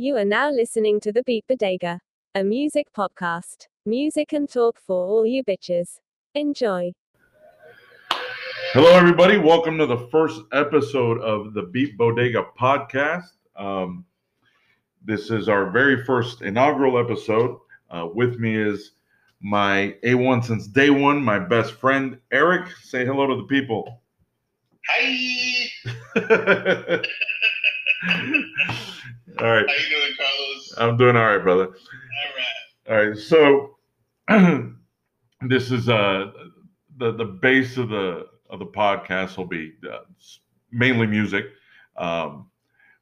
You are now listening to the Beat Bodega, a music podcast. Music and talk for all you bitches. Enjoy. Hello, everybody. Welcome to the first episode of the Beat Bodega podcast. Um, this is our very first inaugural episode. Uh, with me is my A1 since day one, my best friend, Eric. Say hello to the people. Hi. all right. How you doing, Carlos? I'm doing all right, brother. All right. All right. So this is uh the the base of the of the podcast will be uh, mainly music. Um,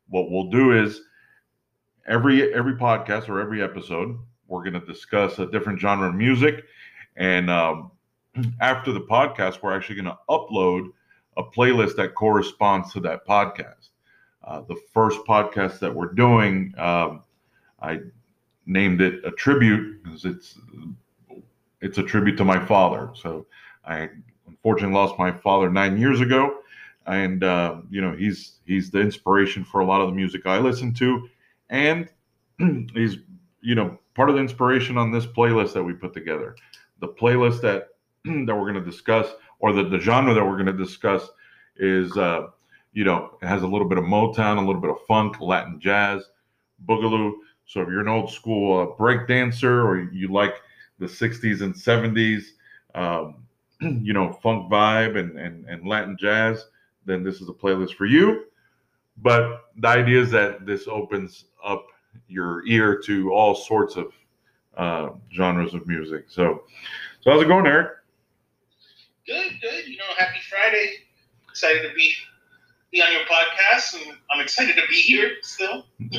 what we'll do is every every podcast or every episode we're going to discuss a different genre of music, and um, after the podcast we're actually going to upload a playlist that corresponds to that podcast. Uh, the first podcast that we're doing, um, I named it a tribute because it's it's a tribute to my father. So I unfortunately lost my father nine years ago, and uh, you know he's he's the inspiration for a lot of the music I listen to, and he's you know part of the inspiration on this playlist that we put together. The playlist that that we're going to discuss, or the, the genre that we're going to discuss, is uh, you know, it has a little bit of Motown, a little bit of funk, Latin jazz, boogaloo. So if you're an old school uh, break dancer or you like the 60s and 70s, um, you know, funk vibe and, and, and Latin jazz, then this is a playlist for you. But the idea is that this opens up your ear to all sorts of uh, genres of music. So, so how's it going, Eric? Good, good. You know, happy Friday. Excited to be be on your podcast, and I'm excited to be here still. in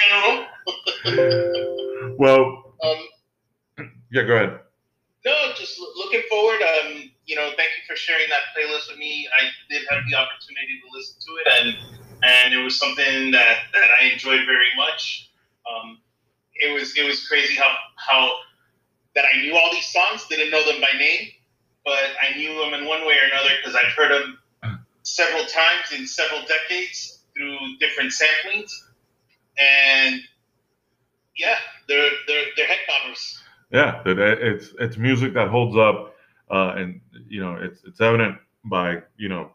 general. well, um, yeah, go ahead. No, just looking forward. Um, you know, thank you for sharing that playlist with me. I did have the opportunity to listen to it, and and it was something that that I enjoyed very much. Um, it was it was crazy how how that I knew all these songs, didn't know them by name, but I knew them in one way or another because I've heard them several times in several decades through different samplings, and yeah, they're they're they're head bobbers. Yeah, it's it's music that holds up, uh, and you know it's it's evident by you know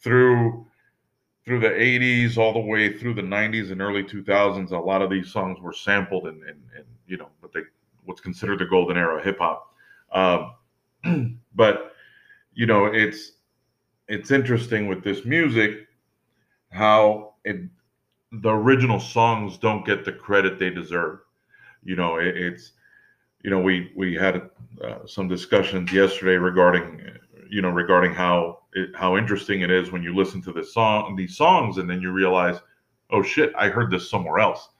through through the 80s all the way through the 90s and early 2000s a lot of these songs were sampled and and, and you know what they what's considered the golden era of hip hop um, but you know it's it's interesting with this music how it the original songs don't get the credit they deserve. You know it, it's you know we we had uh, some discussions yesterday regarding you know regarding how it, how interesting it is when you listen to this song these songs and then you realize oh shit i heard this somewhere else.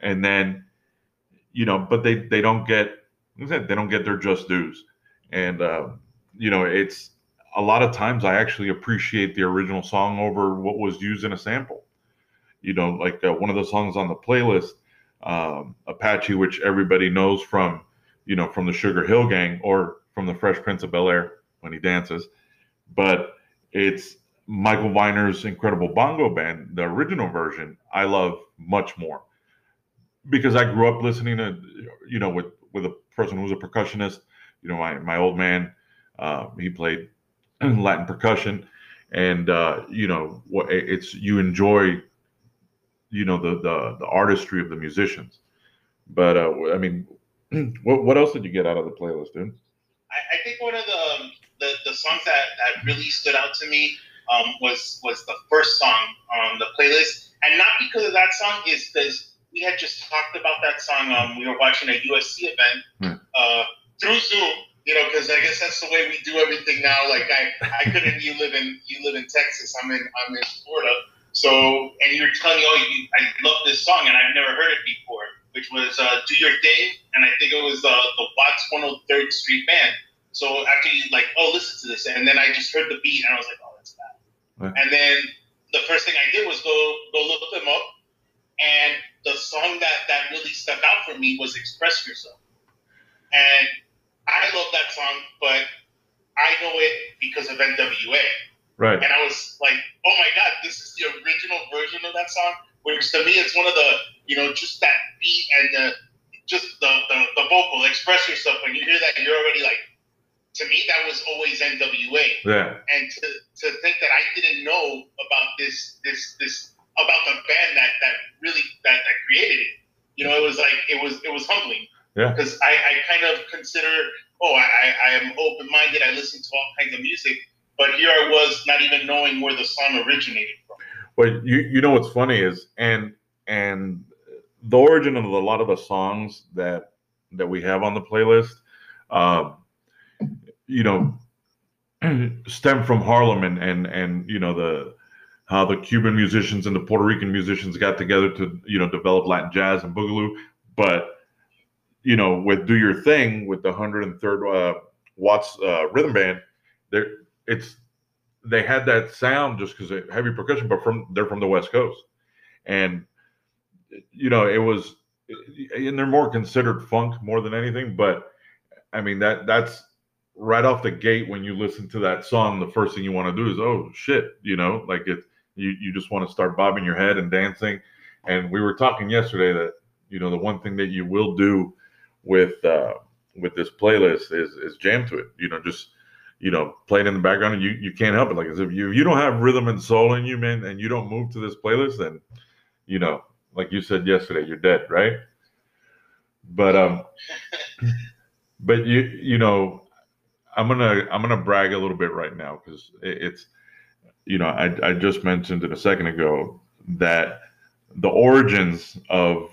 And then you know but they they don't get they don't get their just dues. And uh, you know it's a lot of times i actually appreciate the original song over what was used in a sample you know like uh, one of the songs on the playlist um, apache which everybody knows from you know, from the Sugar Hill Gang or from the Fresh Prince of Bel Air when he dances. But it's Michael Viner's Incredible Bongo Band, the original version, I love much more because I grew up listening to, you know, with with a person who was a percussionist. You know, my my old man, uh, he played Latin percussion, and uh, you know, what it's you enjoy, you know, the the the artistry of the musicians. But uh, I mean, what what else did you get out of the playlist, dude? I, I think one of the, the the songs that that really stood out to me um, was was the first song on the playlist, and not because of that song, is because we had just talked about that song. Um, we were watching a USC event Hmm. uh, through Zoom. You know, because I guess that's the way we do everything now. Like I, I couldn't. You live in you live in Texas. I'm in I'm in Florida. So, and you're telling me, oh, you, I love this song, and I've never heard it before, which was uh, "Do Your Thing," and I think it was the the Watts 103rd Street Band. So after you like, oh, listen to this, and then I just heard the beat, and I was like, oh, that's bad. Right. And then the first thing I did was go go look them up, and the song that that really stuck out for me was "Express Yourself," and I love that song, but I know it because of NWA. Right. And I was like, oh my God, this is the original version of that song. which to me it's one of the you know just that beat and the just the the, the vocal express yourself when you hear that you're already like to me that was always NWA Yeah. and to, to think that I didn't know about this this this about the band that that really that, that created it you know it was like it was it was humbling Yeah. because I, I kind of consider oh I, I am open minded I listen to all kinds of music but here I was not even knowing where the song originated from But you you know what's funny is and and the origin of a lot of the songs that that we have on the playlist, um, you know, stem from Harlem and and and you know the how the Cuban musicians and the Puerto Rican musicians got together to you know develop Latin jazz and boogaloo, but you know with Do Your Thing with the 103rd uh, Watts uh, rhythm band, there it's they had that sound just because heavy percussion, but from they're from the West Coast, and you know it was, and they're more considered funk more than anything. But I mean that that's right off the gate when you listen to that song. The first thing you want to do is oh shit, you know, like it you you just want to start bobbing your head and dancing. And we were talking yesterday that you know the one thing that you will do with uh, with this playlist is is jam to it. You know, just you know, playing in the background, and you you can't help it. Like as if you if you don't have rhythm and soul in you, man, and you don't move to this playlist, then you know, like you said yesterday, you're dead, right? But um, but you you know, I'm gonna I'm gonna brag a little bit right now because it, it's you know I I just mentioned it a second ago that the origins of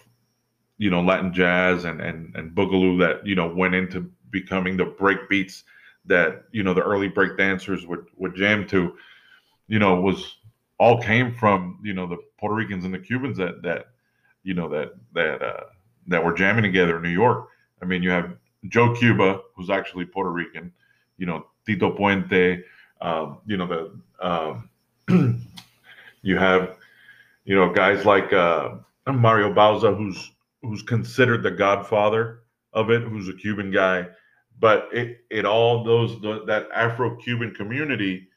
you know Latin jazz and and and boogaloo that you know went into becoming the break beats that you know the early break dancers would would jam to you know was all came from you know the Puerto Ricans and the Cubans that that you know that that uh, that were jamming together in New York. I mean, you have Joe Cuba, who's actually Puerto Rican, you know Tito Puente, um, you know the um, you have you know guys like uh, Mario Bauza, who's who's considered the godfather of it, who's a Cuban guy but it it all those the, that Afro-Cuban community,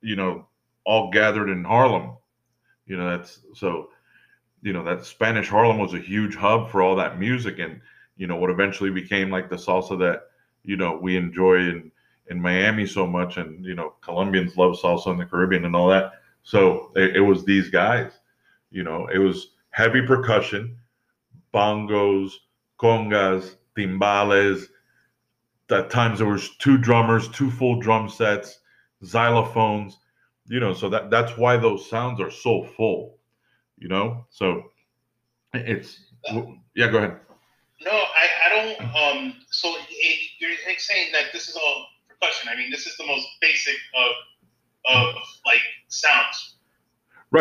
you know, all gathered in Harlem. You know, that's so, you know, that Spanish Harlem was a huge hub for all that music, and you know what eventually became like the salsa that you know we enjoy in in Miami so much, and you know Colombians love salsa in the Caribbean and all that. So it, it was these guys. You know, it was heavy percussion, bongos, congas, timbales at times there was two drummers, two full drum sets, xylophones, you know, so that that's why those sounds are so full, you know. So it's yeah. Go ahead. No, I, I don't. Um, so it, you're saying that this is all percussion. I mean, this is the most basic of of like sounds.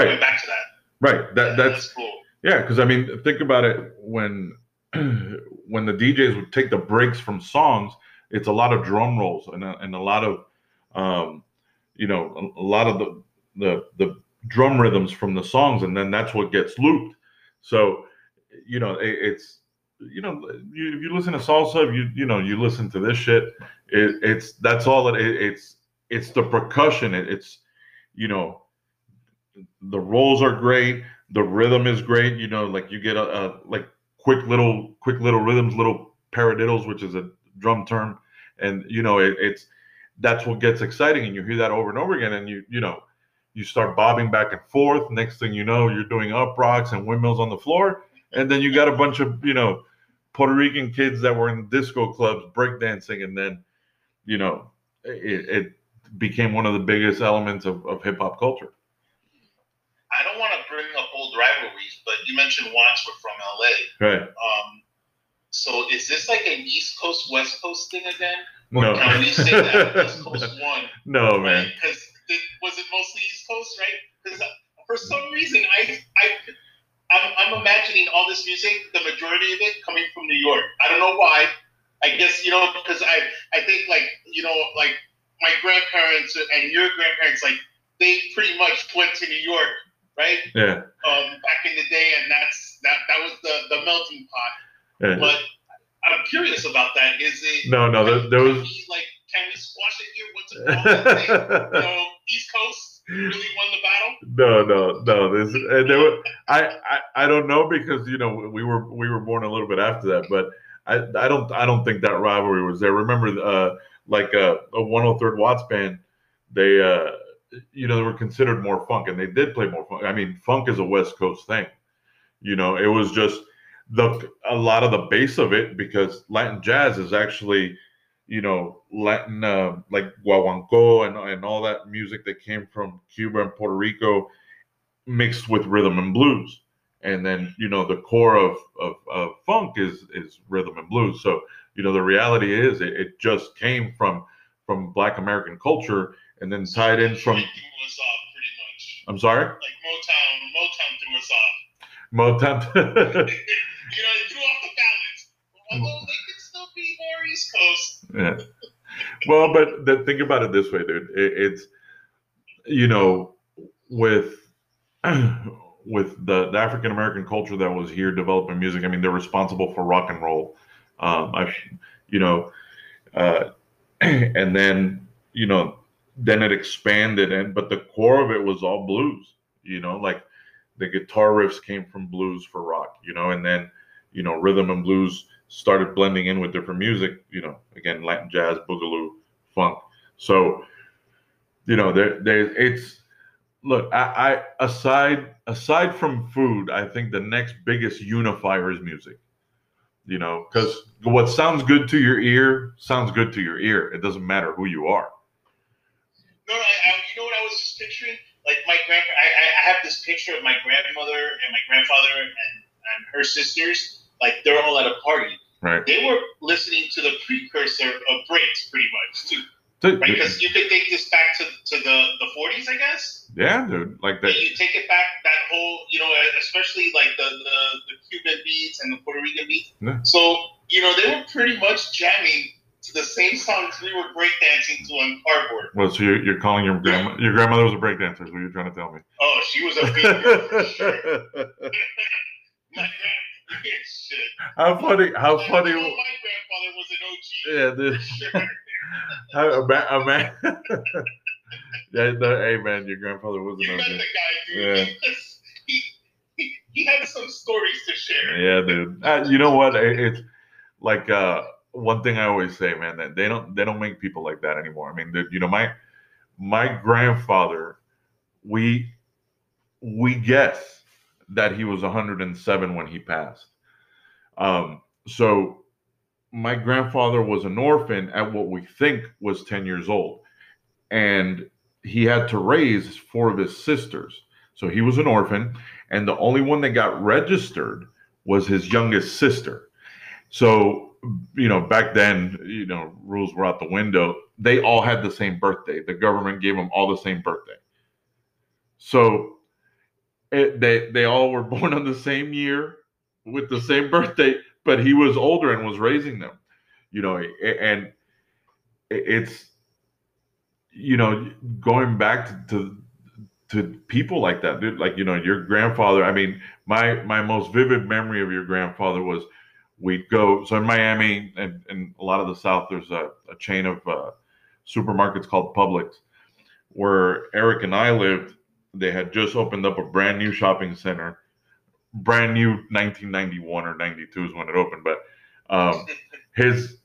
Going Right, back to that. right. That that's cool. Yeah. Because I mean, think about it when when the DJs would take the breaks from songs. It's a lot of drum rolls and a, and a lot of um, you know a, a lot of the the the drum rhythms from the songs, and then that's what gets looped. So you know it, it's you know you, if you listen to salsa, if you you know you listen to this shit. It, it's that's all it, it it's it's the percussion. It, it's you know the rolls are great. The rhythm is great. You know, like you get a, a like quick little quick little rhythms, little paradiddles, which is a drum term, and you know it, it's that's what gets exciting, and you hear that over and over again, and you you know you start bobbing back and forth. Next thing you know, you're doing up rocks and windmills on the floor, and then you got a bunch of you know Puerto Rican kids that were in disco clubs breakdancing, and then you know it, it became one of the biggest elements of, of hip hop culture. I don't want bring up old rivalries, but you mentioned Watts were from LA. Right? Um, so is this like an East Coast West Coast thing again? No, Can we say that East Coast won? no, man. Because was it mostly East Coast, right? Because for some reason, I I I'm, I'm imagining all this music, the majority of it coming from New York. I don't know why. I guess you know because I I think like you know like my grandparents and your grandparents like they pretty much went to New York, right? Yeah, Um, back in the day, and that's that that was the the melting pot. yeah. But I'm curious about that. Is it No, no, there, there was. we, like can we squash it here? What's it called? you know, East Coast. really won the battle? No, no, no. This and there were, I, I I don't know because you know we were we were born a little bit after that, but I I don't I don't think that rivalry was there. Remember, uh, like uh, a 103rd Watts band, they uh, you know they were considered more funk, and they did play more funk. I mean, funk is a West Coast thing. You know, it was just the a lot of the base of it because Latin jazz is actually you know, Latin, uh, like guaguancó and, and all that music that came from Cuba and Puerto Rico mixed with rhythm and blues. And then, you know, the core of, of, of funk is, is rhythm and blues. So, you know, the reality is it, it just came from, from black American culture and then tied in from, They threw us off pretty much. I'm sorry, Like Motown, Motown threw us off. Motown. you know, they threw off the balance. Although they could still be more East Coast. yeah. Well, but the, think about it this way, dude. It, it's you know with with the, the African American culture that was here developing music. I mean, they're responsible for rock and roll. Um, I, you know, uh, and then you know, then it expanded, and but the core of it was all blues. You know, like the guitar riffs came from blues for rock. You know, and then you know, rhythm and blues started blending in with different music, you know, again, Latin jazz, boogaloo, funk. So, you know, there, there, it's look, I, I, aside, aside from food, I think the next biggest unifier is music. You know, because what sounds good to your ear sounds good to your ear. It doesn't matter who you are. No, I, I, you know what I was just picturing? Like my grandpa, I, I have this picture of my grandmother and my grandfather and, and her sisters. Like they're all at a party. Right. They were listening to the precursor of breaks, pretty much, too. Right? Because you could take this back to, to the, the 40s, I guess. yeah, dude. Like that. And you take it back that whole, you know, especially like the, the, the Cuban beats and the Puerto Rican beats. Yeah. So, you know, they were pretty much jamming to the same songs we were breakdancing to on cardboard. Well, so you're, you're calling your grandma, your grandmother was a breakdancer, is what you're trying to tell me. Oh, she was a big girl for sure. My how funny, how funny. My grandfather was an OG. Yeah, sure. How, a man, a man. yeah, no, hey man, your grandfather was an the OG. guy, dude. Yeah. He, he, he, he had some stories to share. Yeah, dude. Uh, you know what? It, it's like uh, one thing I always say, man. That they don't they don't make people like that anymore. I mean, you know, my my grandfather, we we guess that he was 107 when he passed. Um, so my grandfather was an orphan at what we think was 10 years old, and he had to raise four of his sisters. So he was an orphan, and the only one that got registered was his youngest sister. So, you know, back then, you know, rules were out the window. They all had the same birthday. The government gave them all the same birthday. So, it, they they all were born on the same year with the same birthday, but he was older and was raising them. You know, and it's you know going back to to people like that, dude. Like you know, your grandfather. I mean, my my most vivid memory of your grandfather was we'd go so in Miami and, and a lot of the South. There's a, a chain of uh, supermarkets called Publix, where Eric and I lived. They had just opened up a brand new shopping center, brand new 1991 or 92 is when it opened. But um, his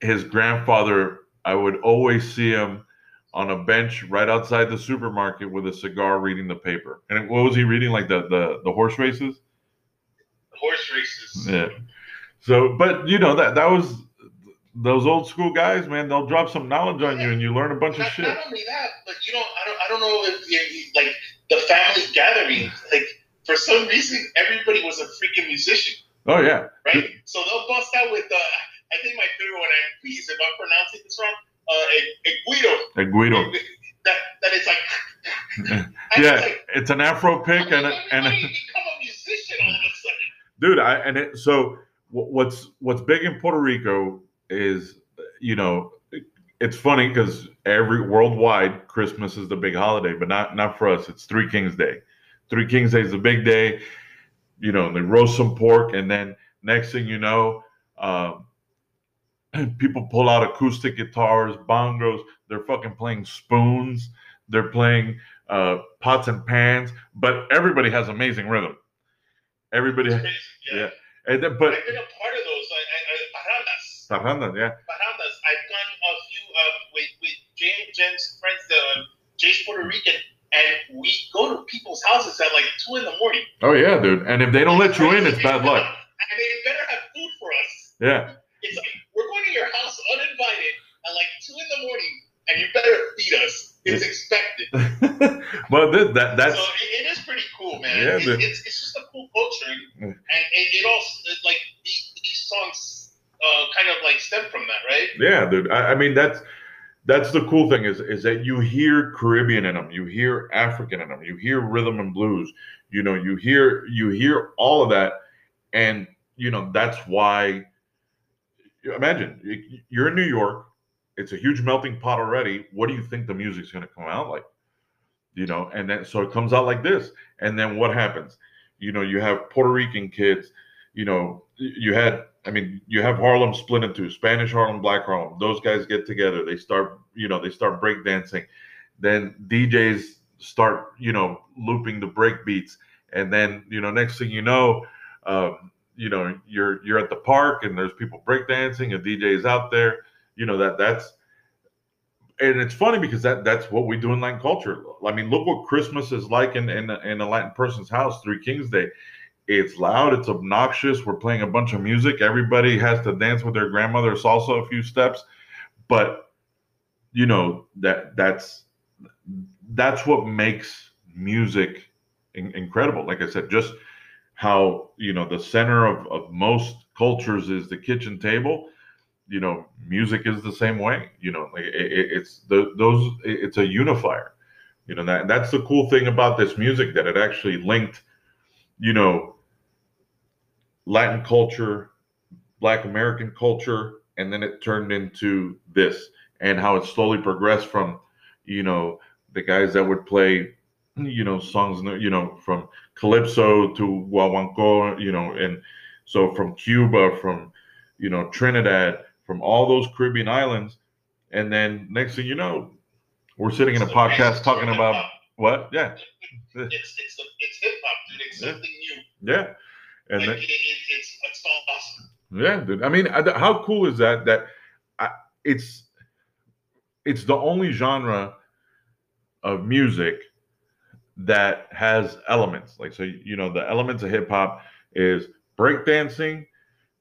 his grandfather, I would always see him on a bench right outside the supermarket with a cigar reading the paper. And what was he reading? Like the the, the horse races? Horse races. Yeah. So, but you know that that was those old school guys, man. They'll drop some knowledge on you, and you learn a bunch of shit. not only that, but you know, I don't, I don't know if you, like the family gathering, like for some reason, everybody was a freaking musician, Oh yeah, right? So they'll bust out with, uh, I think my favorite one, and please, if I'm pronouncing this wrong, uh, a, a güiro. a güiro. That, that it's like, Yeah, it's like, it's an Afro pick and a, and a, become a musician all of a sudden? dude I, and it, so what's what's big in puerto rico is you know it's funny because every worldwide christmas is the big holiday but not not for us it's three kings day three kings day is a big day you know they roast some pork and then next thing you know um, people pull out acoustic guitars bongos they're fucking playing spoons they're playing uh, pots and pans, but everybody has amazing rhythm. Everybody. Yeah. yeah. And then, but I've been a part of those. I, I, I, Parrandas. Saranda, yeah, Parrandas. I've done a few um, with, with James, Jen's friends, the Jay's Puerto Rican, and we go to people's houses at like 2 in the morning. oh yeah, dude. And if they don't let you in, it's bad luck. And they better have food for us. Yeah, It's like, we're going to your house uninvited at like 2 in the morning, and you better feed us. It's expected. well, that, that that's so it, it is pretty cool, man. Yeah, the- it's, it's just culture, and, and it, it, like these, these songs uh, kind of like stem from that, right? yeah, dude. I, I mean, that's that's the cool thing is is that you hear Caribbean in them, you hear African in them, you hear rhythm and blues. You know, you hear you hear all of that, and you know that's why. Imagine you're in New York. It's a huge melting pot already. What do you think the music's going to come out like? You know, and then so it comes out like this, and then what happens? You know, you have Puerto Rican kids. You know, you had I mean, you have Harlem split into Spanish Harlem, Black Harlem. Those guys get together. They start, you know, they start breakdancing. Then DJs start, you know, looping the break beats. And then, you know, next thing you know, um, you know, you're you're at the park and there's people breakdancing, a DJ's out there. You know, that that's and it's funny because that that's what we do in Latin culture. I mean, look what Christmas is like in in, a- in a Latin person's house, Three Kings Day. It's loud it's obnoxious we're playing a bunch of music everybody has to dance with their grandmother salsa a few steps but you know that that's that's what makes music in- incredible. Like i said just how you know the center of, of most cultures is the kitchen table you know music is the same way you know like it, it- it's the those it's a unifier you know that that's the cool thing about this music that it actually linked you know Latin culture, Black American culture, and then it turned into this, and how it slowly progressed from, you know, the guys that would play, you know, songs, you know, from calypso to guaguancó, you know, and so from Cuba, from, you know, Trinidad, from all those Caribbean islands, and then next thing you know, we're sitting in a podcast talking about hop. what? Yeah, It's it's it's hip hop, dude. It's Yeah. something new. yeah, and like then, it, it, it's it's awesome. Yeah, dude. I mean, I- how cool is that? That I, it's it's the only genre of music that has elements. Like, so you know, the elements of hip hop is breakdancing,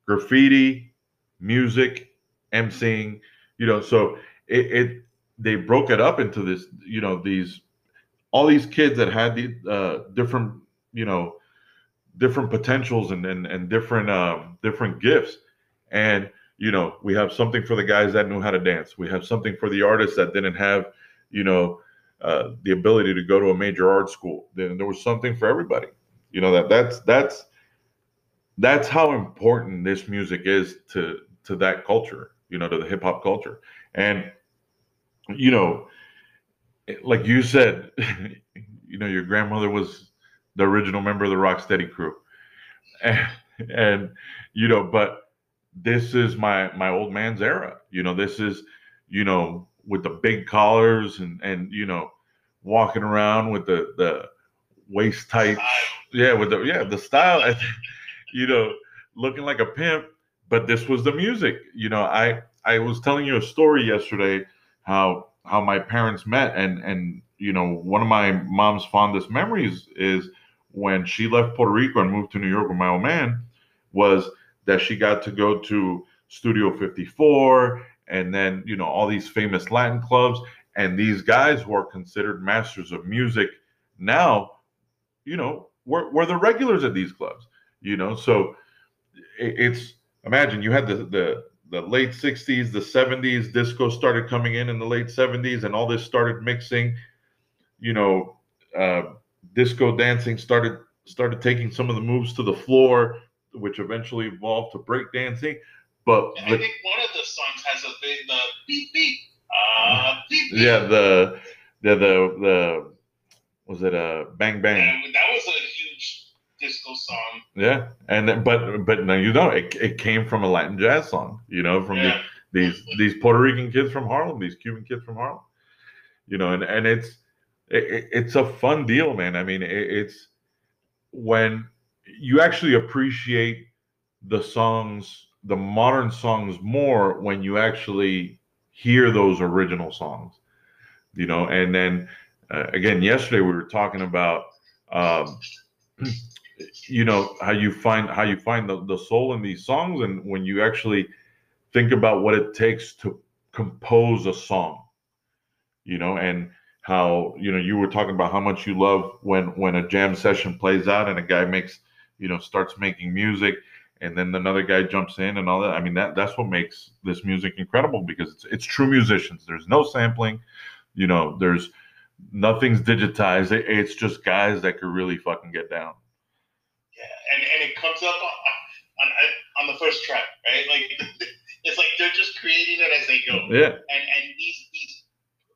graffiti, music, emceeing. You know, so it, it they broke it up into this. You know, these all these kids that had the uh, different. You know, different potentials and and, and different um, different gifts and you know we have something for the guys that knew how to dance we have something for the artists that didn't have you know uh, the ability to go to a major art school then there was something for everybody you know that that's that's that's how important this music is to to that culture you know to the hip hop culture. And you know like you said you know your grandmother was the original member of the rocksteady crew. And, and you know but this is my my old man's era. You know this is you know with the big collars and and you know walking around with the the waist tight yeah with the yeah the style. You know looking like a pimp but this was the music. You know i i was telling you a story yesterday how how my parents met and and you know one of my mom's fondest memories is when she left puerto rico and moved to new york with my old man was that she got to go to studio 54 and then you know all these famous latin clubs and these guys who are considered masters of music. Now you know were, were the regulars at these clubs you know so it, it's imagine you had the the the late 60s the 70s disco started coming in in the late 70s and all this started mixing you know uh, disco dancing started started taking some of the moves to the floor which eventually evolved to breakdancing but I the- think one of the songs has a big the beep beep. Uh, beep, beep. yeah the the the, the was it a bang bang And that was a disco song. yeah and but but no you know it, it came from a latin jazz song you know from the, these these puerto rican kids from harlem these cuban kids from harlem you know and and it's it, it- it's a fun deal, man. I mean, it, it's when you actually appreciate the songs, the modern songs more when you actually hear those original songs, you know. And then uh, again, yesterday we were talking about, um, you know, how you find how you find the, the soul in these songs, and when you actually think about what it takes to compose a song, you know, and how you know you were talking about how much you love when when a jam session plays out and a guy makes you know starts making music and then another guy jumps in and all that. I mean that that's what makes this music incredible because it's it's true musicians. There's no sampling you know there's nothing's digitized. It- it's just guys that could really fucking get down Yeah, and, and it comes up on, on on the first track, right? Like it's like they're just creating it as they go. yeah And and these these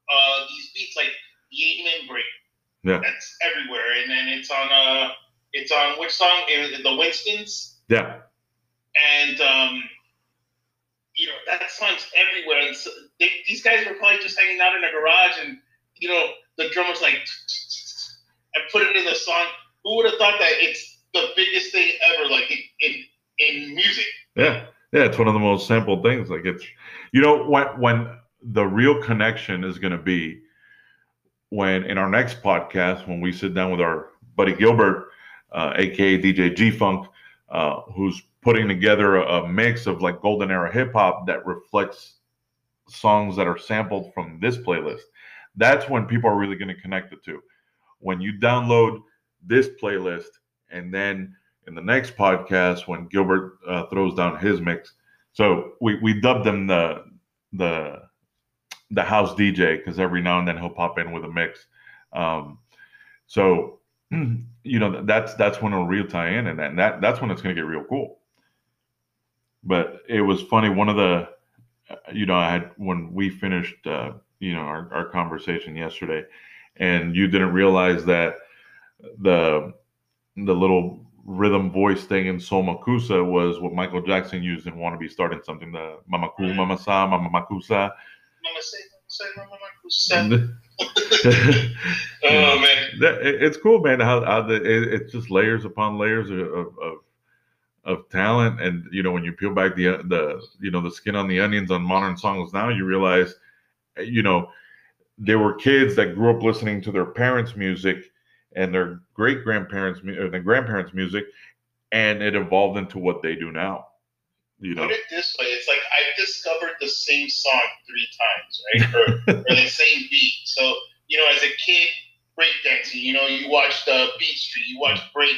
uh these beats like the Amen break. Yeah. That's everywhere. And then it's on uh it's on which song? The Winstons. yeah And um you know, that song's everywhere. And so they, these guys were probably just hanging out in a garage and you know, the drummer's like and put it in the song. Who would have thought that it's the biggest thing ever, like in in, in music? Yeah, yeah, it's one of the most sampled things. Like it's, you know, when when the real connection is going to be when in our next podcast when we sit down with our buddy Gilbert, uh, aka DJ G Funk, uh, who's putting together a, a mix of like golden era hip hop that reflects songs that are sampled from this playlist. That's when people are really going to connect the two. When you download this playlist and then in the next podcast when Gilbert uh, throws down his mix. So we we dubbed him the the the house DJ because every now and then he'll pop in with a mix. Um, so you know that's that's when it'll real tie in, and that, and that that's when it's going to get real cool. But it was funny. One of the you know I had when we finished uh, you know our, our conversation yesterday, and you didn't realize that the the little rhythm voice thing in Soul Makossa was what Michael Jackson used in Wanna Be Starting Something, the Mama Cool, mm-hmm. Mama Sa, Mama Makossa. Mama say, mama say, mama. Oh man. It's cool, man. How, how the, it, it's just layers upon layers of, of of of talent, and you know when you peel back the uh, the you know the skin on the onions on modern songs now, you realize, you know, there were kids that grew up listening to their parents' music and their great grandparents or their grandparents' music, and it evolved into what they do now. You know, Put it this way: it's like I discovered the same song three times, right? Or, or the same beat. So you know, as a kid, breakdancing. You know, you watched uh, Beat Street, you watch Break,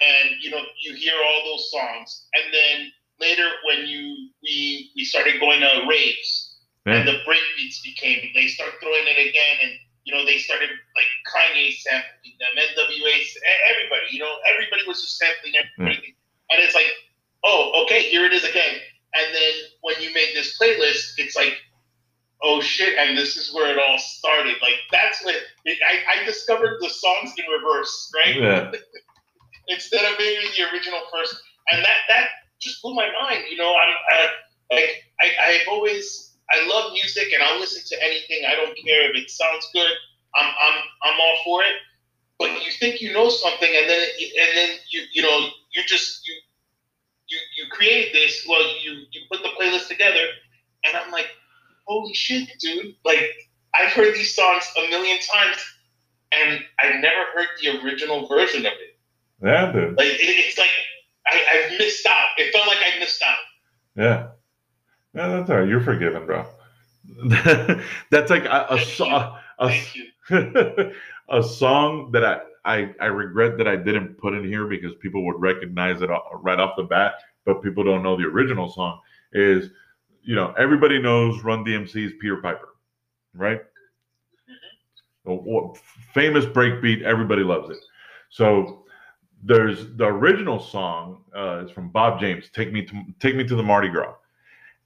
and you know, you hear all those songs. And then later, when you we we started going to raves, and the break beats became, they start throwing it again, and you know, they started like Kanye sampling them, NWA, everybody. You know, everybody was just sampling hmm. everything, and it's like, oh, okay, here it is again. And then when you made this playlist, it's like, oh shit, and this is where it all started. Like that's when it, I, I discovered the songs in reverse, right? yeah, Instead of maybe the original first, and that that just blew my mind. You know, I'm I, like I, I've always I love music and I'll listen to anything. I don't care if it sounds good. I'm I'm I'm all for it. But you think you know something, and then and then you you know you just you you you created this. Well, you you put the playlist together, and I'm like, holy shit, dude! Like I've heard these songs a million times, and I've never heard the original version of it. yeah, dude. Like it, it's like I, I've missed out. It felt like I missed out. Yeah. Yeah, that's all right. You're forgiven, bro. that's like a, a, Thank so- you. a, you. a song that I, I I regret that I didn't put in here because people would recognize it right off the bat, but people don't know the original song. Is you know everybody knows Run DMC's Peter Piper, right? Famous breakbeat, everybody loves it. So there's the original song uh, is from Bob James, "Take Me to Take Me to the Mardi Gras,"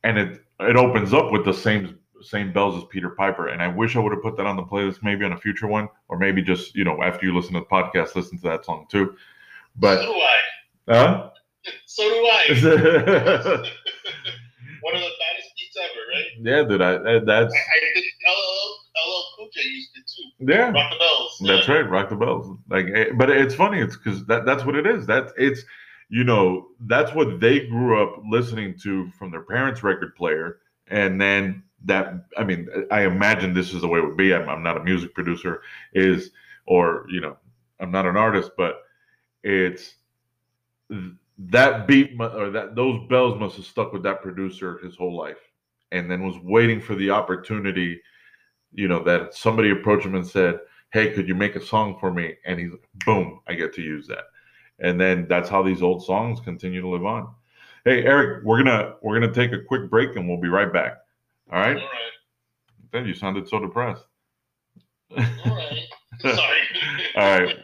and it it opens up with the same same bells as Peter Piper. And I wish I would have put that on the playlist, maybe on a future one, or maybe just you know after you listen to the podcast, listen to that song too. But so do I. huh? So do I. One of the baddest beats ever, right? Yeah, dude, I, that- that's I, I think LL, LL Cool J used it too. Yeah, Rock the bells. That's Yeah. right, rock the bells. Like, eh, but it's funny. It's because that that's what it is. That's it's you know that's what they grew up listening to from their parents' record player, and then that. I mean, I imagine this is the way it would be. I'm, I'm not a music producer, is or you know, I'm not an artist, but it's that beat or that those bells must have stuck with that producer his whole life, and then was waiting for the opportunity. You know that somebody approached him and said hey, could you make a song for me? And he's boom, I get to use that. And then that's how these old songs continue to live on. Hey, Eric, we're gonna we're gonna take a quick break and we'll be right back. All right? All right. Then you sounded so depressed. All right. Sorry. All right.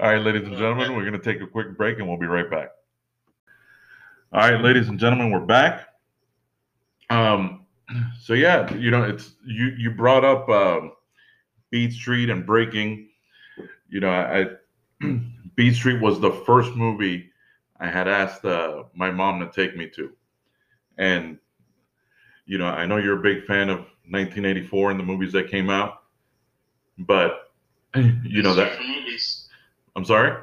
All right, ladies and gentlemen, we're going to take a quick break and we'll be right back. All right, ladies and gentlemen, we're back. Um, so yeah, you know, it's you you brought up um, Beat Street and breaking. You know, I Beat Street was the first movie I had asked uh, my mom to take me to, and you know, I know you're a big fan of 1984 and the movies that came out, but you know that for movies. I'm sorry.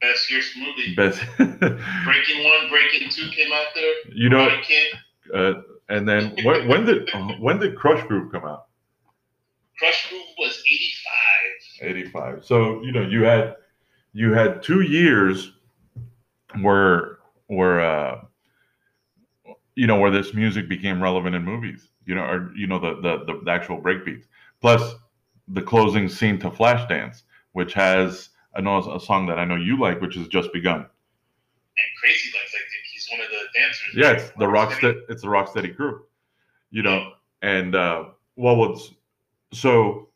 Best years for movies. Best, Breaking One, Breaking Two came out there. you know, Karate Kid. uh, and then when, when did when did Krush Groove come out? Krush Groove was '85. 85. So you know, you had you had two years where where uh, you know where this music became relevant in movies. You know, or you know the the, the actual breakbeats. Plus the closing scene to Flashdance, which has I know a song that I know you like, which is Just Begun. And Crazy Legs, I think he's one of the dancers. Yeah, it's the Rocksteady. It's the Rocksteady crew. You know, and uh, well, what's so?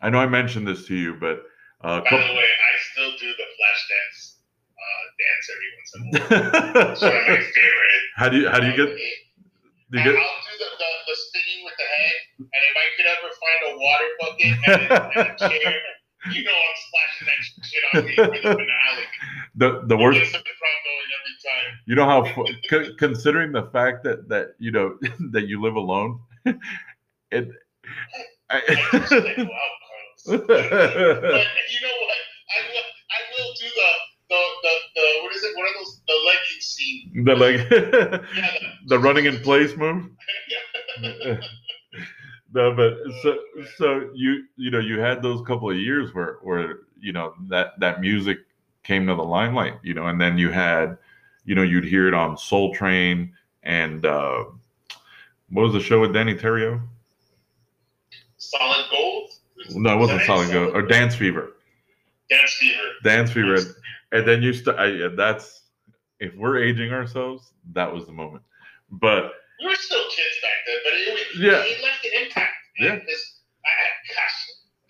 I know I mentioned this to you, but uh, By the way, I still do the Flashdance uh, dance every once in a while. It's one of my favorite. how do you how do you get? Do you I'll do the, the, the spinning with the head, and if I could ever find a water bucket and a, and a chair, you know I'm splashing that shit on me for the finale. The the worst. the crowd going every time. You know how c- considering the fact that that you know that you live alone, it. I I, but you know what? I will, I will do the, the, the, the, what is it? One of those, the legging scene. the like Yeah, the running in place move. the, no, but oh, so so you you know you had those couple of years where where you know that that music came to the limelight, you know, and then you had you know you'd hear it on Soul Train and uh, what was the show with Deney Terrio? solid gold. No, it wasn't Solid Gold or Dance Fever. Dance Fever. Dance Fever, and, and then you start. Yeah, that's if we're aging ourselves, that was the moment. But We were still kids back then, but it, it, Yeah. it left an impact. Yeah. Because, I, I- gosh,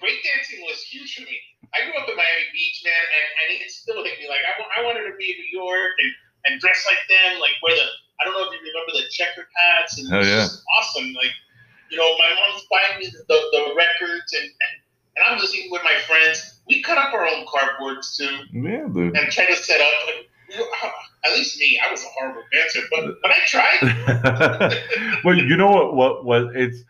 breakdancing was huge for me. I grew up in Miami Beach, man, and, and it still hit me. Like, I, I wanted to be in New York and, and dress like them, like wear the, I don't know if you remember the checker hats. And oh, was yeah. just awesome. Like, you know, my mom's buying me the, the records, and, and, and I'm listening with my friends. We cut up our own cardboards, too yeah, dude. and try to set up. Like, you know, uh, at least me, I was a horrible dancer, but but I tried. well, you know what? What? What? It's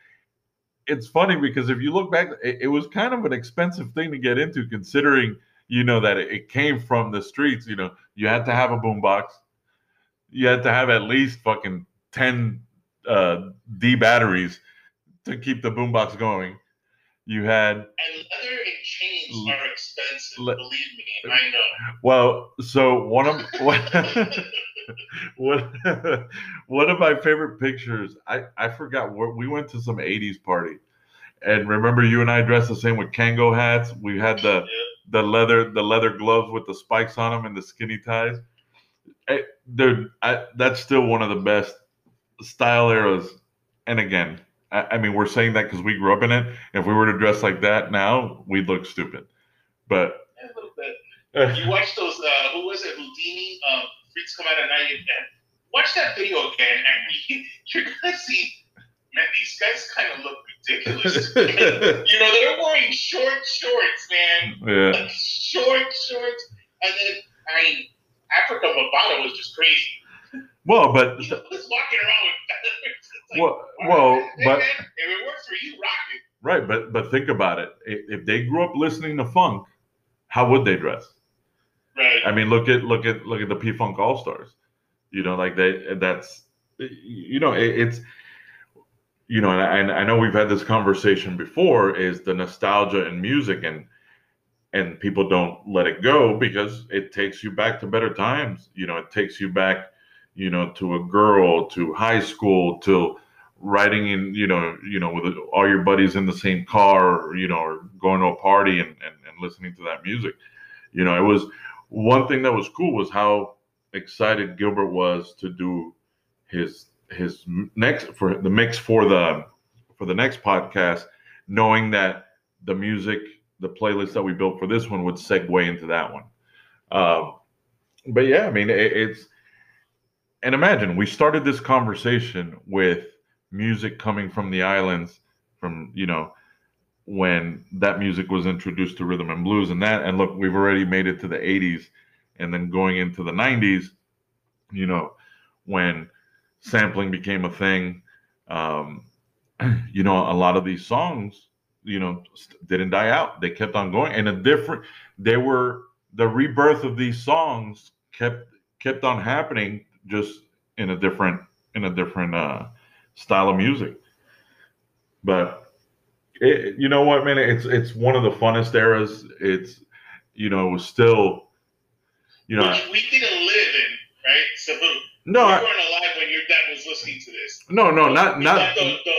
it's funny because if you look back, it, it was kind of an expensive thing to get into, considering you know that it, it came from the streets. You know, you had to have a boombox. You had to have at least fucking ten uh, D batteries to keep the boombox going. You had And leather and chains are expensive. Le- believe me, I know. well, so one of one one of my favorite pictures. I I forgot where we went to some '80s party, and remember you and I dressed the same with Kangol hats. We had the Yeah. the leather the leather gloves with the spikes on them and the skinny ties. Hey, dude, I, that's still one of the best style eras. And again, I, I mean, we're saying that because we grew up in it. If we were to dress like that now, we'd look stupid. But Yeah, a little bit. You watch those? Uh, who was it? Whodini. Um, Freaks come out at night. And watch that video again, and you're gonna see. Man, these guys kind of look ridiculous. you know, they're wearing short shorts, man. yeah, Like short shorts, and then I mean, Afrika Bambaataa was just crazy. well, but He was walking around with like, well, well, right, but man, if it works for you, rock it. right. But but think about it. If they grew up listening to funk, how would they dress? Right. I mean, look at look at look at the P Funk All Stars. You know, like they that's you know it, it's you know, and I, I know we've had this conversation before. Is the nostalgia in music and and people don't let it go because it takes you back to better times. You know, it takes you back, you know, to a girl, to high school, to riding in, you know, you know, with all your buddies in the same car, or, you know, or going to a party and, and, and listening to that music. You know, it was one thing that was cool was how excited Gilbert was to do his his next for the mix for the for the next podcast, knowing that the music, the playlist that we built for this one would segue into that one. Um, but yeah, I mean, it, it's and imagine we started this conversation with music coming from the islands, from you know when that music was introduced to rhythm and blues and that and look we've already made it to the 80s and then going into the 90s you know when sampling became a thing. Um, you know a lot of these songs you know didn't die out. They kept on going and a different they were the rebirth of these songs kept kept on happening just in a different in a different uh style of music. But it, you know what man? It's it's one of the funnest eras. It's you know it was still you know Which we didn't live in, right? So no we I, weren't alive when your dad was listening to this. No no not not got the, the,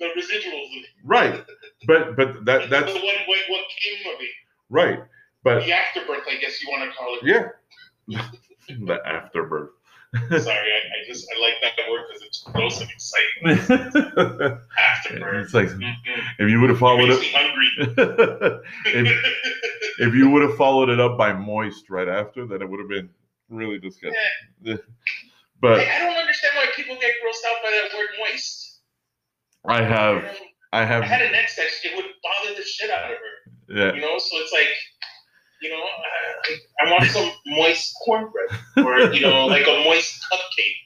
the residuals right but but that that's the, what, what, what came of it. right but The afterbirth, I guess you want to call it. yeah the afterbirth Sorry, I, I just I like that word because it's gross and exciting. Afterbirth. it's like Mhm. if you would have followed it hungry. if, if you would have followed it up by moist right after then it would have been really disgusting but I, I don't understand why people get grossed out by that word moist. i You have know, i I had have an ex that it would bother the shit out of her. yeah You know, so it's like, you know, I, I want some moist cornbread or you know, like a moist cupcake,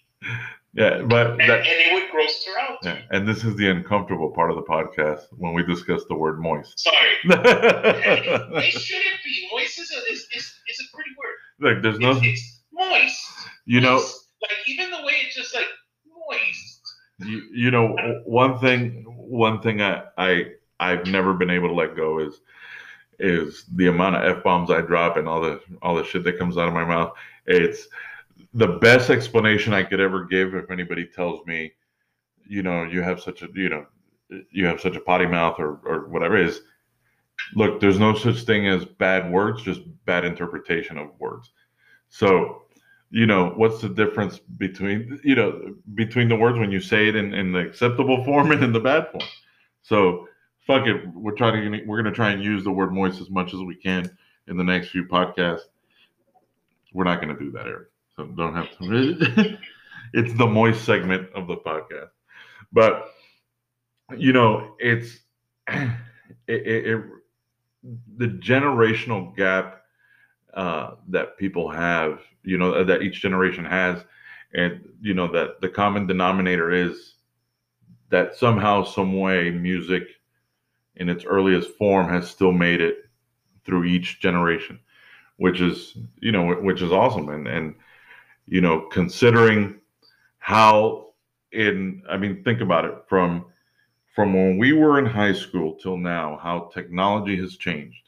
yeah but and, that and it would gross her out. yeah, and this is the uncomfortable part of the podcast when we discuss the word moist Sorry, it shouldn't be moist. Is a is, is, is a pretty word. Look, there's no, It's, it's moist. you know, like even the way it's just like moist. you, you know, one thing, one thing I, I, I've never been able to let go is, is the amount of f bombs I drop and all the, all the shit that comes out of my mouth. It's the best explanation I could ever give if anybody tells me, you know, you have such a, you know, you have such a potty mouth or, or whatever is. Look, there's no such thing as bad words, just bad interpretation of words. So, you know, what's the difference between, you know, between the words when you say it in, in the acceptable form and in the bad form? So, fuck it. We're trying to, we're going to try and use the word moist as much as we can in the next few podcasts. We're not going to do that, Eric. So don't have to. it's the moist segment of the podcast. But, you know, it's, it, it, it the generational gap uh, that people have, you know, that each generation has, and you know that the common denominator is that somehow, some way, music in its earliest form has still made it through each generation, which is you know which is awesome, and and you know considering how in I mean think about it from from when we were in high school till now, how technology has changed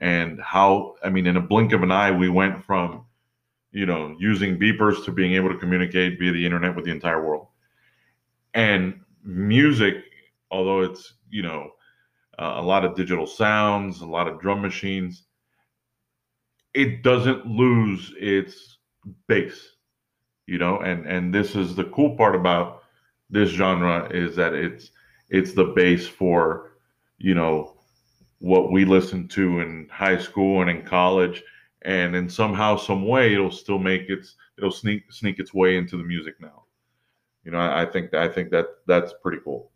and how, I mean, in a blink of an eye, we went from, you know, using beepers to being able to communicate via the internet with the entire world. And music, although it's, you know, uh, a lot of digital sounds, a lot of drum machines, it doesn't lose its base, you know, and, and this is the cool part about this genre is that it's, it's the base for you know what we listened to in high school and in college and in somehow some way it'll still make its it'll sneak sneak its way into the music now. You know i, I think i think that that's pretty cool.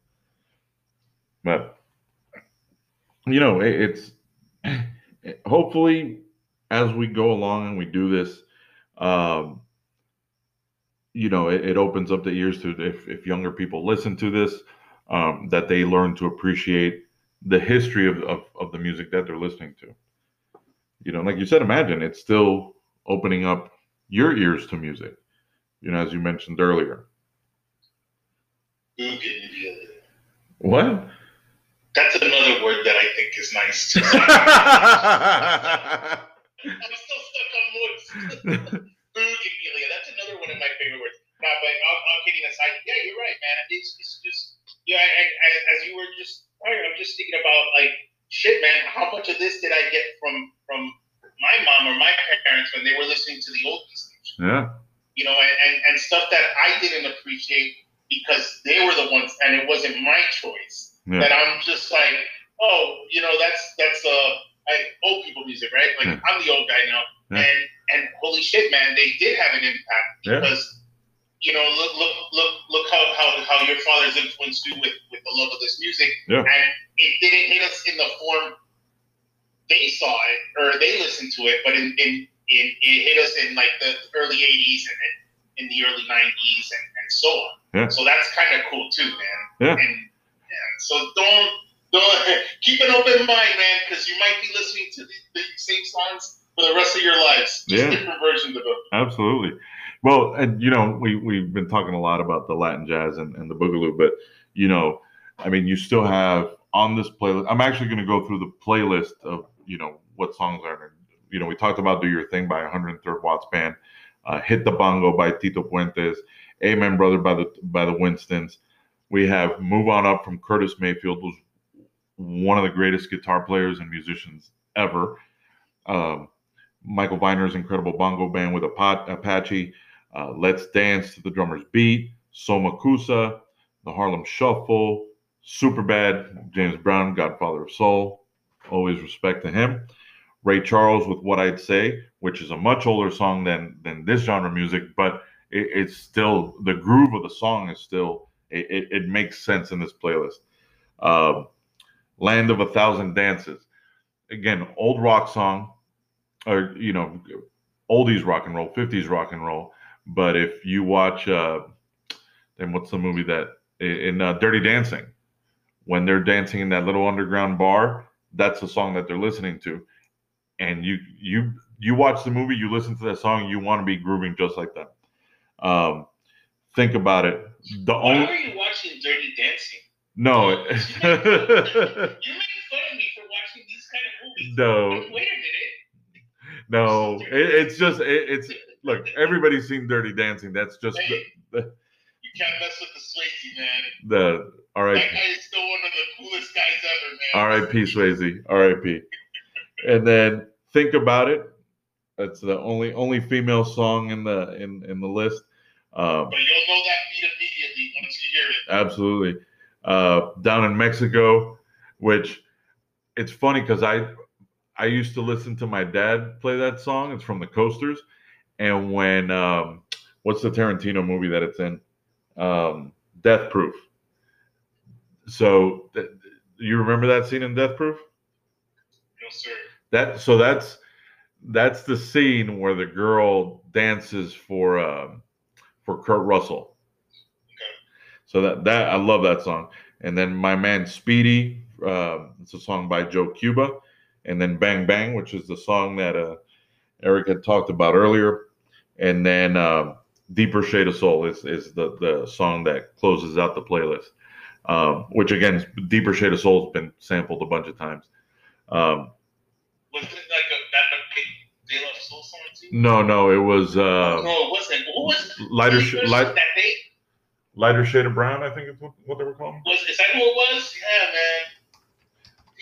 But you know it, it's hopefully as we go along and we do this um you know it, it opens up the ears to if, if younger people listen to this um, that they learn to appreciate the history of, of, of the music that they're listening to. You know, like you said, imagine it's still opening up your ears to music, you know, as you mentioned earlier. What? That's another word that I think is nice. I'm still stuck on words. Bougainvillea. That's another one of my favorite words. No, but all, all kidding aside, yeah, you're right, man. It's, it's just, yeah, I, I, as you were just, I'm just thinking about like, shit, man. How much of this did I get from from my mom or my parents when they were listening to the oldies? Music yeah. You know, and, and, and stuff that I didn't appreciate because they were the ones, and it wasn't my choice. Yeah. That I'm just like, oh, you know, that's that's uh, I, old people music, right? Like Yeah. I'm the old guy now, Yeah. and and holy shit, man, they did have an impact Yeah. because you know, look look look look how how, how your father's influenced you with with the love of this music, Yeah. and it didn't hit us in the form they saw it or they listened to it, but in in, in it hit us in like the early '80s and then in the early '90s and, and so on. Yeah. So that's kind of cool too, man. Yeah. And yeah, so don't don't keep an open mind, man, because you might be listening to the, the same songs for the rest of your lives, just Yeah. different versions of them. Absolutely. Well, and you know, we we've been talking a lot about the Latin jazz and, and the boogaloo, but you know, I mean, you still have on this playlist. I'm actually going to go through the playlist of you know what songs are. You know, we talked about "Do Your Thing" by 103rd Watts Band, uh, "Hit the Bongo" by Tito Puentes, "Amen Brother" by the by the Winstons. We have "Move On Up" from Curtis Mayfield, who's one of the greatest guitar players and musicians ever. Um, Michael Viner's incredible bongo band with Apa- Apache, uh, Let's Dance to the Drummer's Beat, Soul Makossa, The Harlem Shuffle, Superbad, James Brown, Godfather of Soul, always respect to him. Ray Charles with What I'd Say, which is a much older song than than this genre music, but it, it's still the groove of the song is still it, it, it makes sense in this playlist. Um, Land of a Thousand Dances, again, old rock song, or you know, oldies rock and roll, 50s rock and roll. But if you watch, uh, then what's the movie that in uh, Dirty Dancing, when they're dancing in that little underground bar, that's the song that they're listening to. And you you you watch the movie, you listen to that song, you want to be grooving just like them. Um, think about it. The Why only are you watching Dirty Dancing? no, You're making fun of me for watching these kind of movies. no, Wait a minute. no. It, it's just it, it's look. Everybody's seen Dirty Dancing. That's just the, the, you can't mess with the Swayze, man. the all right. That guy is still one of the coolest guys ever, man. R.I.P. Swayze. R.I.P. And then think about it. That's the only only female song in the in in the list. Um, But you'll know that beat immediately once you hear it. absolutely. Uh, down in Mexico, which it's funny because I I used to listen to my dad play that song. It's from the Coasters, and when um, what's the Tarantino movie that it's in? Um, Death Proof. So th- you remember that scene in Death Proof? No, sir. that so that's that's the scene where the girl dances for um for Kurt Russell. Okay. So that that I love that song. And then my man Speedy, uh, it's a song by Joe Cuba, and then Bang Bang, which is the song that uh, Eric had talked about earlier, and then uh, Deeper Shade of Soul is is the the song that closes out the playlist. Um, which again, Deeper Shade of Soul has been sampled a bunch of times. Um, Wasn't it like a that big De La Soul song too? No, no, it was uh, no, it wasn't. Who was lighter, sh- light, lighter shade of brown. I think is what, what they were calling. was is that who it was?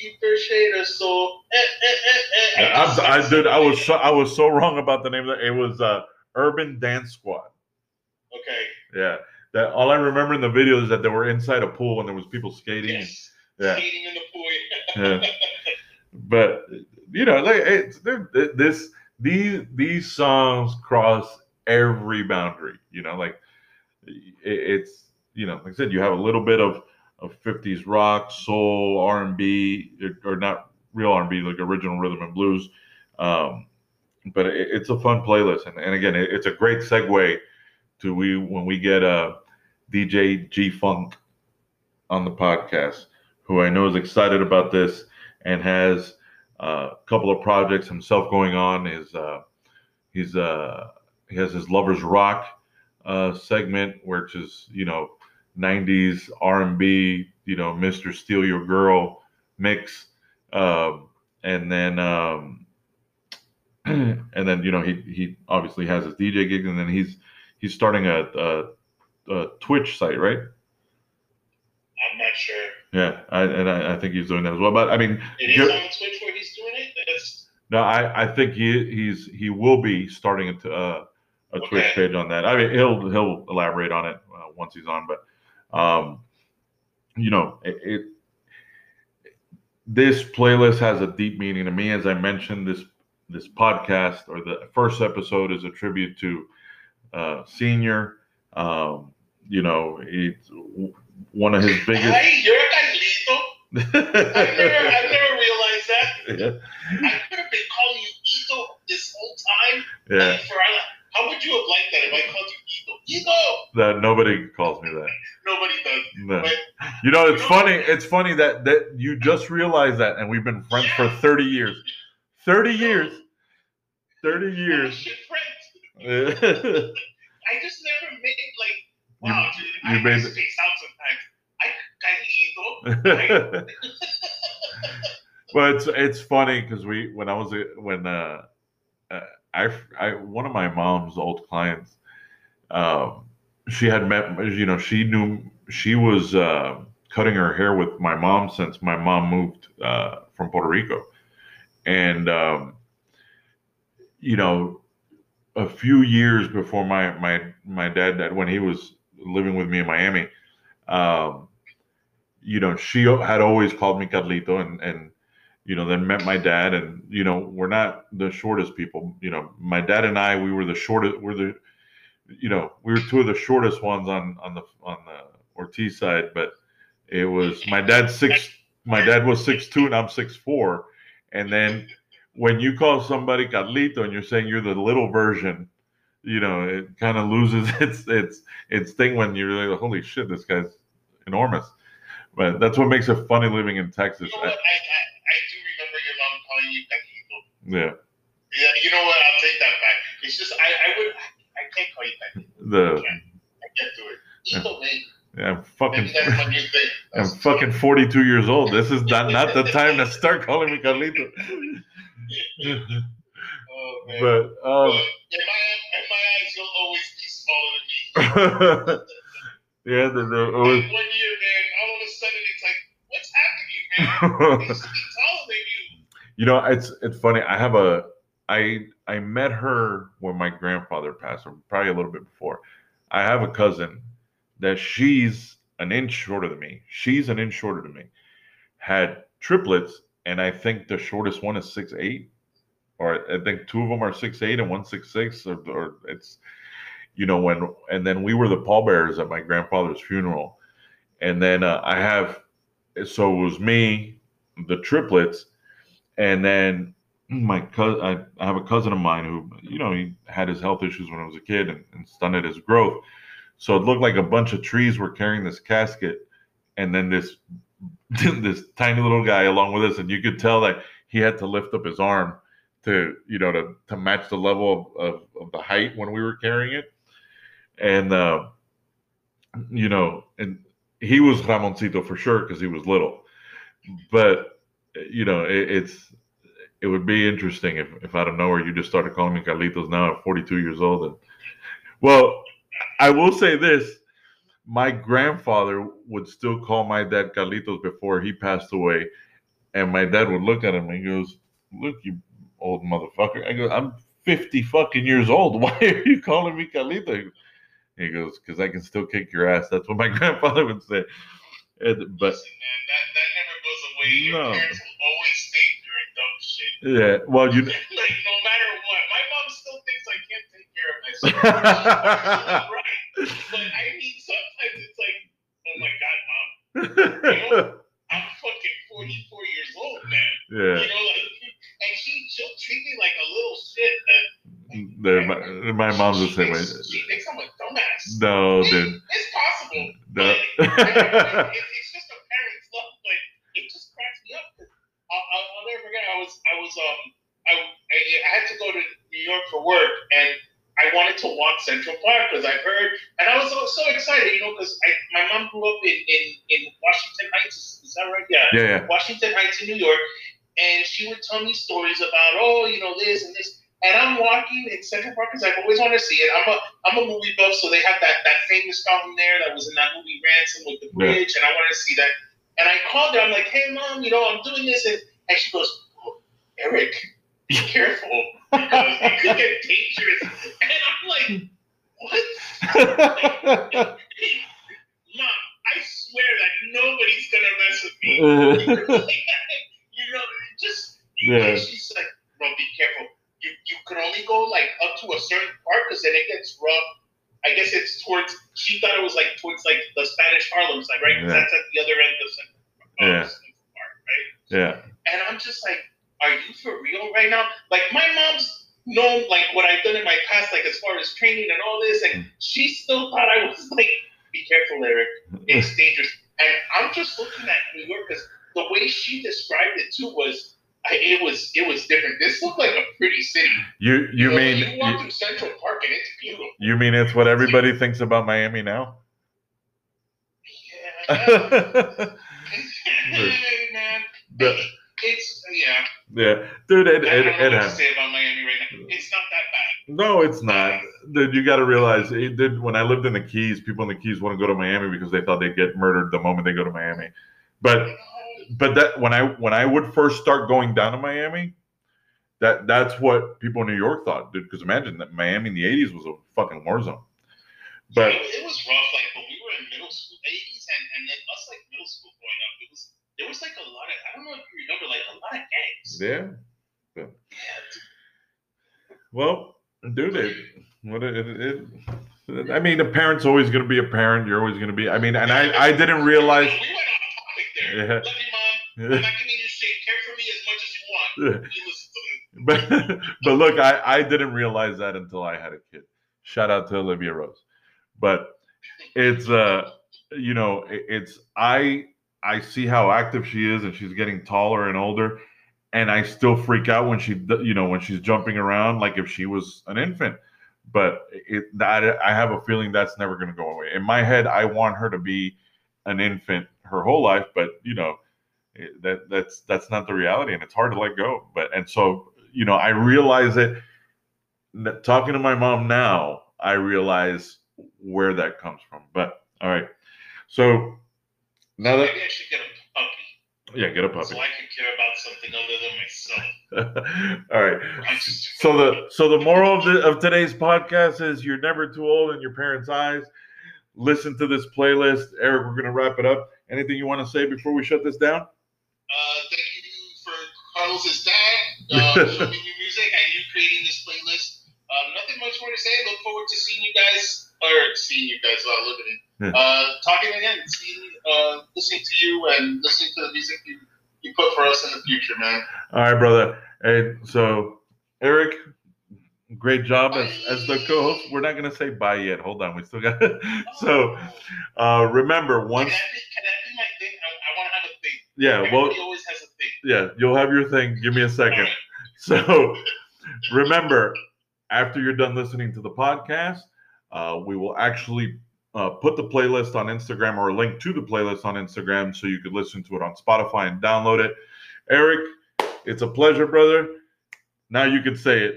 Deeper shade of soul. Eh, eh, eh. I, I did. I was so, I was so wrong about the name of it. It was uh, Urban Dance Squad. Okay. Yeah, that all I remember in the video is that they were inside a pool and there was people skating. Yes. Yeah, Skating in the pool. yeah. But you know, like it's they're- this these these songs cross every boundary. You know, like it, it's you know, like I said, you have a little bit of of 50s rock, soul, R&B, or not real R&B, like original rhythm and blues. Um, but it, it's a fun playlist, and, and again, it, it's a great segue to we when we get uh, DJ G Funk on the podcast, who I know is excited about this and has uh, a couple of projects himself going on. Is uh, he's uh, he has his Lovers Rock uh, segment, which is you know 90s R&B, you know, Mr. Steal Your Girl mix. Um, and then, um, and then, you know, he, he obviously has his DJ gig and then he's, he's starting a, a, a Twitch site, right? I'm not sure. Yeah. I, and I, I think he's doing that as well. But I mean, It is on Twitch where he's doing it. That's no, I, I think he, he's, he will be starting a, uh, a Twitch page on that. I mean, he'll, he'll elaborate on it uh, once he's on, but, um, you know, it, it this playlist has a deep meaning to me. As I mentioned, this this podcast or the first episode is a tribute to uh, Senior. Um, you know, it's one of his biggest. Ay, you're a Carlito. I've never, I've never realized that. yeah, I could have been calling you Ito this whole time. yeah. For how would you have liked that if I called you Ito? Ito. That nobody calls me that. Nobody does. No. But You know, it's funny. It's funny that that you just realized that, and we've been friends for thirty years. Thirty years. Thirty years. shit friends. I just never made like. Wow, dude, you I, made the- space out sometimes. I Carlito. but it's it's funny because we when I was when uh, uh I I one of my mom's old clients um she had met you know she knew she was uh, cutting her hair with my mom since my mom moved uh, from Puerto Rico. And um you know a few years before my my my dad died when he was living with me in Miami um you know she had always called me Carlito and and you know then met my dad. And you know we're not the shortest people you know my dad and I we were the shortest we're the you know we were two of the shortest ones on on the on the Ortiz side but it was my dad's six my dad was six two and I'm six four and then when you call somebody Carlito and you're saying you're the little version you know it kind of loses its its its thing when you're like holy shit this guy's enormous but that's what makes it funny living in Texas You know? I, I, I do remember your mom calling you Carlito. yeah Yeah, you know what? I'll take that back. It's just I, I would I can't call you Carlito. the I can't do it. Ito, man. yeah, I'm fucking Maybe that's my new thing. I'm fucking 42 years old. This is not, not the time to start calling me Carlito. Oh, man. but um, in my in my eyes, you'll always be smaller than me. yeah, the, the, it was, one year, man, all of a sudden it's like, what's happening, man? They taller than you. you know, it's it's funny. I have a I I met her when my grandfather passed, or probably a little bit before. I have a cousin that she's an inch shorter than me. She's an inch shorter than me. Had triplets, and I think the shortest one is six eight, or I think two of them are six eight and one six six, or, or it's you know when and then we were the pallbearers at my grandfather's funeral, and then uh, I have so it was me, the triplets, and then my cousin, I, have a cousin of mine who, you know, he had his health issues when I was a kid and, and stunted his growth. So it looked like a bunch of trees were carrying this casket, and then this this tiny little guy along with us, and you could tell that he had to lift up his arm to, you know, to to match the level of, of, of the height when we were carrying it, and uh, you know, and he was Ramoncito for sure because he was little, but you know, it, it's it would be interesting if, if out of nowhere you just started calling me Carlitos now at 42 years old. And, well, I will say this: my grandfather would still call my dad Carlitos before he passed away, and my dad would look at him and he goes, "Look, you old motherfucker." I go, "I'm 50 fucking years old. Why are you calling me Carlitos?" He goes, "Because I can still kick your ass." That's what my grandfather would say. And, but Listen, man, that, that never goes away. Your No. parents will always think you're a dumb shit. Yeah, well, you. like, no matter what. My mom still thinks I can't take care of myself. right. But I mean, sometimes it's like, oh my God, mom, I'm fucking 44 years old, man. yeah. You know, like, and she, she'll treat me like a little shit. My, my mom's the same way. She thinks I'm a dumbass. No, dude. It's possible. No. But it, it's just a parent's love. Like, about Central Park because I've heard, and I was so, so excited, you know, because my mom grew up in, in, in Washington Heights. Is that right? Yeah. Yeah, yeah. Washington Heights in New York, and she would tell me stories about, oh, you know, this and this. And I'm walking in Central Park because I've always wanted to see it. I'm a I'm a movie buff, so they have that that famous fountain there that was in that movie Ransom with the Yeah. bridge, and I wanted to see that. And I called her. I'm like, hey, mom, you know, I'm doing this, and, and she goes, oh, Eric, be careful because it could get dangerous. And I'm like, what? Swear that nobody's gonna mess with me. you know, just Yeah. she's like, bro, be careful. You you can only go like up to a certain part because then it gets rough. I guess it's towards. She thought it was like towards like the Spanish Harlem side, right? Yeah. That's at the other end of Central, of Yeah. Central Park, right? yeah. And I'm just like, are you for real right now? Like my mom's known like what I've done in my past, like as far as training and all this, and mm. she still thought I was like, be careful, Eric, it's mm. dangerous. And I'm just looking at New York because the way she described it too was, uh, it was it was different. This looked like a pretty city. You you know, mean you walk you, through Central Park and it's beautiful. you mean it's what everybody thinks about Miami now? Yeah, The- it's yeah. yeah, dude, it, I it, don't know it what to say about Miami right now. It's not. No, it's not. Dude, you got to realize, eh, it did, when I lived in the Keys, people in the Keys want to go to Miami because they thought they'd get murdered the moment they go to Miami. But but that when I when I would first start going down to Miami, that that's what people in New York thought, dude. Because imagine that Miami in the '80s was a fucking war zone. But it, it was rough. Like when we were in middle school, eighties, and and then us like middle school growing up, it was there was like a lot of I don't know if you remember like a lot of gangs. yeah, Yeah, well, dude, it what it, it, it I mean, a parent's always going to be a parent. You're always going to be. I mean, and I I didn't realize. We went off topic there. Yeah. Love you, mom. I'm not giving you shit. Care for me as much as you want. You listen to me. but but look, I I didn't realize that until I had a kid. Shout out to Olivia Rose. But it's uh you know it- it's I I see how active she is and she's getting taller and older and I still freak out when she you know when she's jumping around like if she was an infant. But it that I have a feeling that's never going to go away. In my head, I want her to be an infant her whole life, but you know it- that that's that's not the reality and it's hard to let go but and so you know i realize it talking to my mom now i realize where that comes from but all right so now that Maybe I should get a puppy yeah get a puppy. So I can care about something other than myself. all right. So the so the moral of, the, of today's podcast is you're never too old in your parents eyes. Listen to this playlist. Eric we're going to wrap it up. Anything you want to say before we shut this down? Uh, thank you for Carlos's dad uh, showing me new music. And you creating this playlist. Um, nothing much more to say. Look forward to seeing you guys or seeing you guys. Wow, look at Uh, talking again, seeing, uh, listening to you and listening to the music you, you put for us in the future, man. All right, brother. Hey, so Eric, great job as, as the co-host. We're not gonna say bye yet. Hold on, we still got. so uh, remember, Can once, that be, can that be my thing? I, I want to have a thing. yeah, well, always has a thing. yeah, you'll have your thing. Give me a second. So remember, after you're done listening to the podcast, uh, we will actually uh, put the playlist on Instagram or a link to the playlist on Instagram so you could listen to it on Spotify and download it. Eric, it's a pleasure, brother. Now you can say it.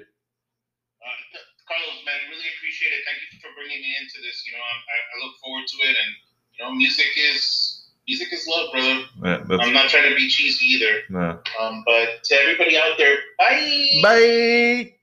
Uh, Carlos, man, really appreciate it. Thank you for bringing me into this. You know, I'm, I, I look forward to it, and you know, music is music is love, brother. Yeah, I'm not trying to be cheesy either. no. Um, but to everybody out there, bye. Bye.